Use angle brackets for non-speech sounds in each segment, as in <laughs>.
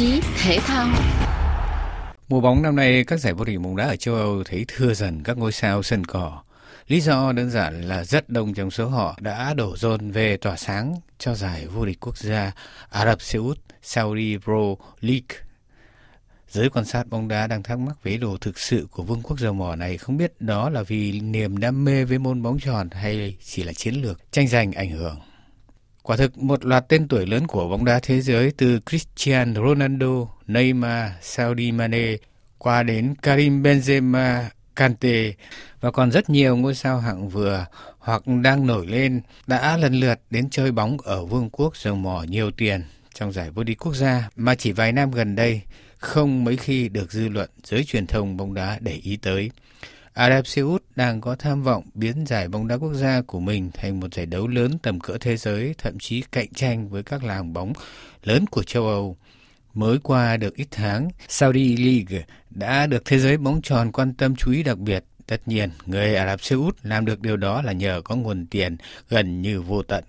chí thể thao Mùa bóng năm nay, các giải vô địch bóng đá ở châu Âu thấy thưa dần các ngôi sao sân cỏ. Lý do đơn giản là rất đông trong số họ đã đổ dồn về tỏa sáng cho giải vô địch quốc gia Ả Rập Xê Út Saudi Pro League. Giới quan sát bóng đá đang thắc mắc về đồ thực sự của vương quốc dầu mỏ này không biết đó là vì niềm đam mê với môn bóng tròn hay chỉ là chiến lược tranh giành ảnh hưởng. Quả thực một loạt tên tuổi lớn của bóng đá thế giới từ Cristiano Ronaldo, Neymar, Saudi Mane qua đến Karim Benzema, Kante và còn rất nhiều ngôi sao hạng vừa hoặc đang nổi lên đã lần lượt đến chơi bóng ở vương quốc dầu mỏ nhiều tiền trong giải vô địch quốc gia mà chỉ vài năm gần đây không mấy khi được dư luận giới truyền thông bóng đá để ý tới. Ả Rập Xê Út đang có tham vọng biến giải bóng đá quốc gia của mình thành một giải đấu lớn tầm cỡ thế giới, thậm chí cạnh tranh với các làng bóng lớn của châu Âu. Mới qua được ít tháng, Saudi League đã được thế giới bóng tròn quan tâm chú ý đặc biệt. Tất nhiên, người Ả Rập Xê Út làm được điều đó là nhờ có nguồn tiền gần như vô tận.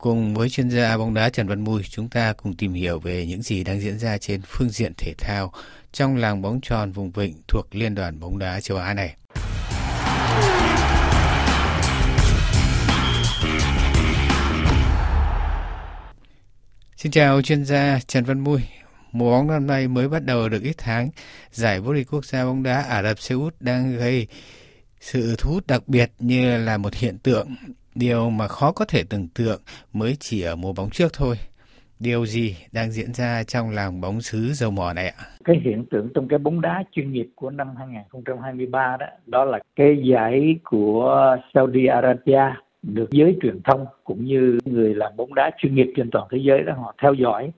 Cùng với chuyên gia bóng đá Trần Văn Mui, chúng ta cùng tìm hiểu về những gì đang diễn ra trên phương diện thể thao trong làng bóng tròn vùng vịnh thuộc Liên đoàn bóng đá châu Á này. Xin chào chuyên gia Trần Văn Mui. Mùa bóng năm nay mới bắt đầu được ít tháng, giải vô địch quốc gia bóng đá Ả Rập Xê Út đang gây sự thu hút đặc biệt như là một hiện tượng, điều mà khó có thể tưởng tượng mới chỉ ở mùa bóng trước thôi. Điều gì đang diễn ra trong làng bóng xứ dầu mỏ này ạ? Cái hiện tượng trong cái bóng đá chuyên nghiệp của năm 2023 đó, đó là cái giải của Saudi Arabia được giới truyền thông cũng như người làm bóng đá chuyên nghiệp trên toàn thế giới đó họ theo dõi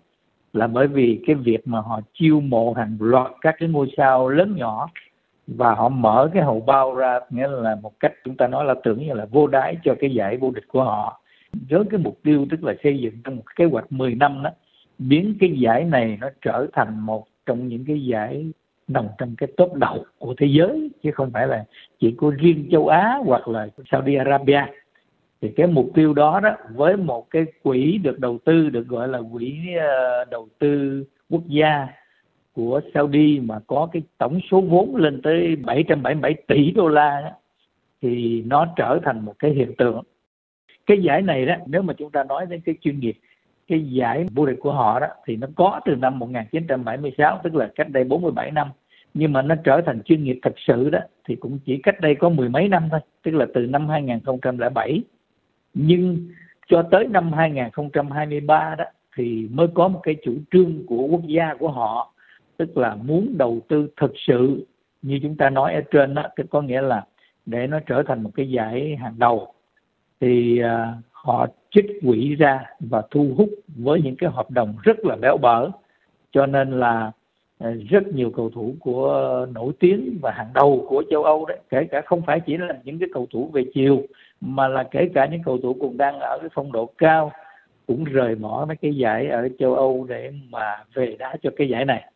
là bởi vì cái việc mà họ chiêu mộ hàng loạt các cái ngôi sao lớn nhỏ và họ mở cái hậu bao ra, nghĩa là một cách chúng ta nói là tưởng như là vô đái cho cái giải vô địch của họ. Với cái mục tiêu tức là xây dựng trong một kế hoạch 10 năm đó, biến cái giải này nó trở thành một trong những cái giải nằm trong cái top đầu của thế giới, chứ không phải là chỉ của riêng châu Á hoặc là Saudi Arabia. Thì cái mục tiêu đó đó, với một cái quỹ được đầu tư, được gọi là quỹ ờ, đầu tư quốc gia của Saudi mà có cái tổng số vốn lên tới 777 tỷ đô la đó, thì nó trở thành một cái hiện tượng. Cái giải này đó nếu mà chúng ta nói đến cái chuyên nghiệp cái giải vô địch của họ đó thì nó có từ năm 1976 tức là cách đây 47 năm. Nhưng mà nó trở thành chuyên nghiệp thật sự đó thì cũng chỉ cách đây có mười mấy năm thôi tức là từ năm 2007 nhưng cho tới năm 2023 đó thì mới có một cái chủ trương của quốc gia của họ tức là muốn đầu tư thực sự. Như chúng ta nói ở trên đó có nghĩa là để nó trở thành một cái giải hàng đầu thì à, họ trích quỹ ra và thu hút với những cái hợp đồng rất là béo bở. Cho nên là à, rất nhiều cầu thủ của nổi tiếng và hàng đầu của châu Âu đấy kể cả không phải chỉ là những cái cầu thủ về chiều mà là kể cả những cầu thủ cũng đang ở cái phong độ cao cũng rời bỏ mấy cái giải ở châu Âu để mà về đá cho cái giải này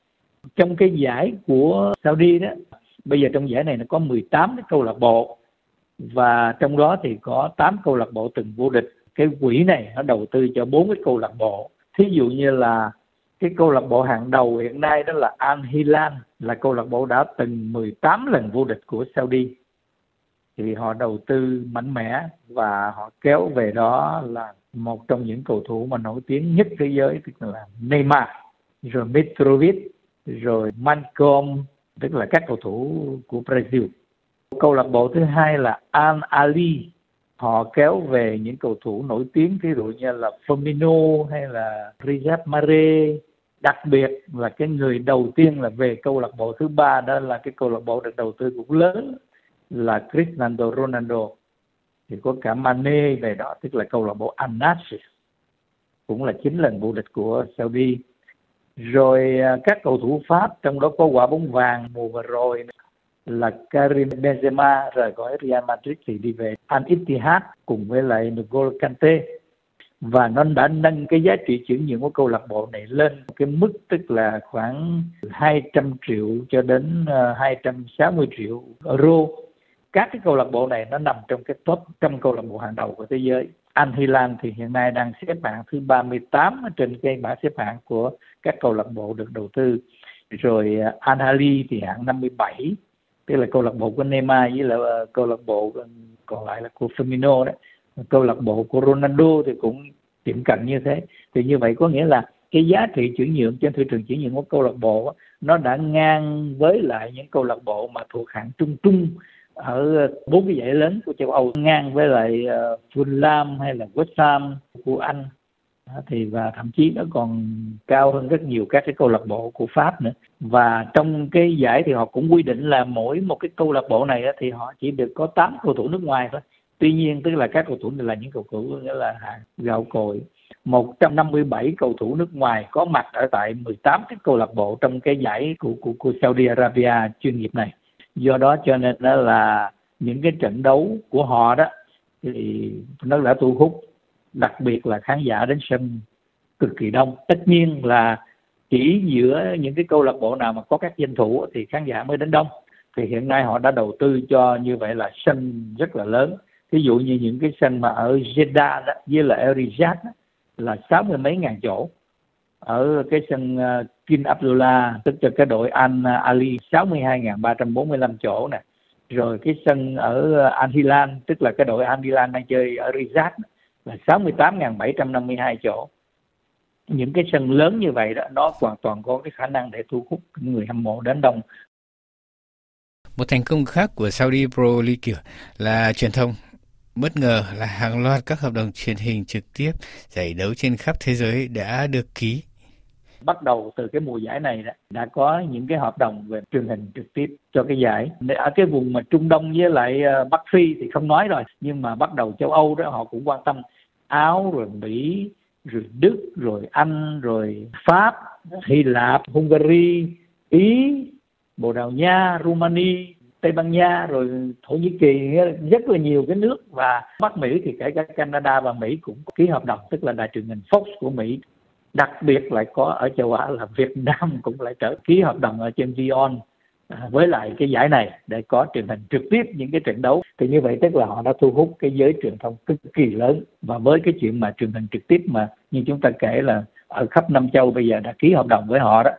trong cái giải của Saudi đó, bây giờ trong giải này nó có 18 cái câu lạc bộ. Và trong đó thì có 8 câu lạc bộ từng vô địch. Cái quỹ này nó đầu tư cho bốn cái câu lạc bộ. Thí dụ như là cái câu lạc bộ hàng đầu hiện nay đó là Al Hilal, là câu lạc bộ đã từng 18 lần vô địch của Saudi. Thì họ đầu tư mạnh mẽ và họ kéo về đó là một trong những cầu thủ mà nổi tiếng nhất thế giới, tức là Neymar rồi Mitrovic rồi Mancom, tức là các cầu thủ của Brazil. Câu lạc bộ thứ hai là Al Ali họ kéo về những cầu thủ nổi tiếng ví dụ như là Firmino hay là Riyad Mahrez. Đặc biệt là cái người đầu tiên là về câu lạc bộ thứ ba, đó là cái câu lạc bộ được đầu tư cũng lớn, là Cristiano Ronaldo. Thì có cả Mane về đó, tức là câu lạc bộ Al Nassr, cũng là chín lần vô địch của Saudi rồi à, các cầu thủ Pháp, trong đó có quả bóng vàng mùa vừa rồi là Karim Benzema, rời khỏi Real Madrid thì đi về Al Ittihad cùng với lại N'Golo Kante và nó đã nâng cái giá trị chuyển nhượng của câu lạc bộ này lên cái mức tức là khoảng 200 triệu cho đến à, 260 triệu euro. Các cái câu lạc bộ này nó nằm trong cái top trăm câu lạc bộ hàng đầu của thế giới. Anh Hy Lan thì hiện nay đang xếp hạng thứ 38 trên cái bảng xếp hạng của các câu lạc bộ được đầu tư. Rồi à, thì hạng 57, tức là câu lạc bộ của Neymar với là ờ, câu lạc bộ ờ, còn lại là của Firmino đó. Câu lạc bộ của Ronaldo thì cũng tiệm cận như thế. Thì như vậy có nghĩa là cái giá trị chuyển nhượng trên thị trường chuyển nhượng của câu lạc bộ nó đã ngang với lại những câu lạc bộ mà thuộc hạng trung trung ở ờ, bốn cái giải lớn của châu Âu ngang với lại ờ, Fulham hay là West Ham của Anh. Thì và thậm chí nó còn cao hơn rất nhiều các cái câu lạc bộ của Pháp nữa. Và trong cái giải thì họ cũng quy định là mỗi một cái câu lạc bộ này thì họ chỉ được có 8 cầu thủ nước ngoài thôi. Tuy nhiên tức là các cầu thủ này là những cầu thủ nghĩa là hạng gạo cội. 157 cầu thủ nước ngoài có mặt ở tại 18 cái câu lạc bộ trong cái giải của của, của Saudi Arabia chuyên nghiệp này do đó cho nên đó là những cái trận đấu của họ đó, thì nó đã thu hút, đặc biệt là khán giả đến sân cực kỳ đông. Tất nhiên là chỉ giữa những cái câu lạc bộ nào mà có các danh thủ thì khán giả mới đến đông. Thì hiện nay họ đã đầu tư cho như vậy là sân rất là lớn. Ví dụ như những cái sân mà ở Jeddah đó, với là Riyadh là sáu mươi mấy ngàn chỗ ở cái sân ờ, King Abdullah, tức là cái đội Al ờ, Ali 62.345 chỗ nè. Rồi cái sân ở ờ, Al Hilal, tức là cái đội Al Hilal đang chơi ở Riyadh, là 68.752 chỗ. Những cái sân lớn như vậy đó, nó hoàn toàn có cái khả năng để thu hút người hâm mộ đến đông. Một thành công khác của Saudi Pro League là truyền thông Bất ngờ là hàng loạt các hợp đồng truyền hình trực tiếp giải đấu trên khắp thế giới đã được ký. Bắt đầu từ cái mùa giải này đã, đã có những cái hợp đồng về truyền hình trực tiếp cho cái giải. Ở cái vùng mà Trung Đông với lại ờ, Bắc Phi thì không nói rồi, nhưng mà bắt đầu châu Âu đó họ cũng quan tâm. Áo rồi Mỹ, rồi Đức, rồi Anh, rồi Pháp, Hy Lạp, Hungary, Ý, Bồ Đào Nha, Rumani Tây Ban Nha rồi Thổ Nhĩ Kỳ rất là nhiều cái nước và Bắc Mỹ thì kể cả Canada và Mỹ cũng ký hợp đồng tức là đài truyền hình Fox của Mỹ đặc biệt lại có ở châu Á là Việt Nam <laughs> cũng lại trở ký hợp đồng ở trên Vion à, với lại cái giải này để có truyền hình trực tiếp những cái trận đấu. Thì như vậy tức là họ đã thu hút cái giới truyền thông cực kỳ lớn. Và với cái chuyện mà truyền hình trực tiếp mà như chúng ta kể là ở khắp năm châu bây giờ đã ký hợp đồng với họ đó,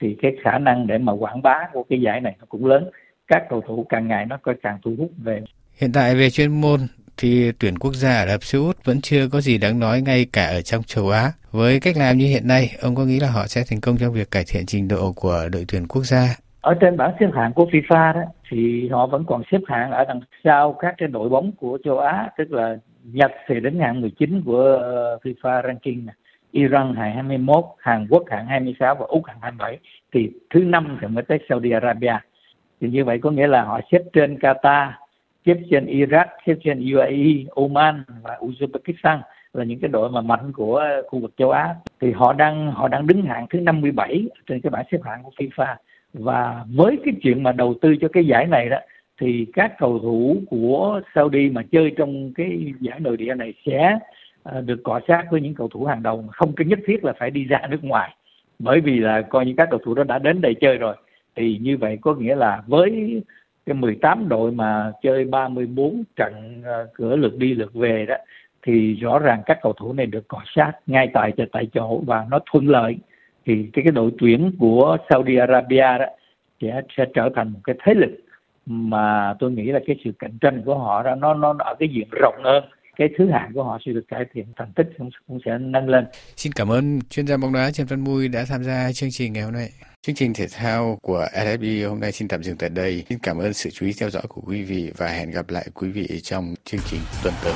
thì cái khả năng để mà quảng bá của cái giải này nó cũng lớn. Các cầu thủ càng ngày nó càng thu hút về. Hiện tại về chuyên môn thì tuyển quốc gia Ả Rập Xê Út vẫn chưa có gì đáng nói ngay cả ở trong châu Á. Với cách làm như hiện nay, ông có nghĩ là họ sẽ thành công trong việc cải thiện trình độ của đội tuyển quốc gia? Ở trên bảng xếp hạng của FIFA đó thì họ vẫn còn xếp hạng ở đằng sau các cái đội bóng của châu Á, tức là Nhật thì đến hạng 19 của ờ, FIFA ranking Iran hạng 21, Hàn Quốc hạng 26 và Úc hạng 27 thì thứ năm thì mới tới Saudi Arabia thì như vậy có nghĩa là họ xếp trên Qatar xếp trên Iraq xếp trên UAE Oman và Uzbekistan là những cái đội mà mạnh của ờ, khu vực châu Á. Thì họ đang họ đang đứng hạng thứ 57 trên cái bảng xếp hạng của FIFA. Và với cái chuyện mà đầu tư cho cái giải này đó, thì các cầu thủ của Saudi mà chơi trong cái giải nội địa này sẽ ờ, được cọ sát với những cầu thủ hàng đầu. Không có nhất thiết là phải đi ra nước ngoài. Bởi vì là coi như các cầu thủ đó đã đến đây chơi rồi. Thì như vậy có nghĩa là với cái 18 đội mà chơi 34 trận ờ, cửa lượt đi lượt về đó thì rõ ràng các cầu thủ này được cọ sát ngay tại tại chỗ và nó thuận lợi thì cái cái đội tuyển của Saudi Arabia đó sẽ sẽ trở thành một cái thế lực mà tôi nghĩ là cái sự cạnh tranh của họ đó nó nó ở cái diện rộng hơn cái thứ hạng của họ sẽ được cải thiện thành tích cũng, cũng sẽ nâng lên. Xin cảm ơn chuyên gia bóng đá Trần Văn Mui đã tham gia chương trình ngày hôm nay. Chương trình thể thao của LFB hôm nay xin tạm dừng tại đây. Xin cảm ơn sự chú ý theo dõi của quý vị và hẹn gặp lại quý vị trong chương trình tuần tới.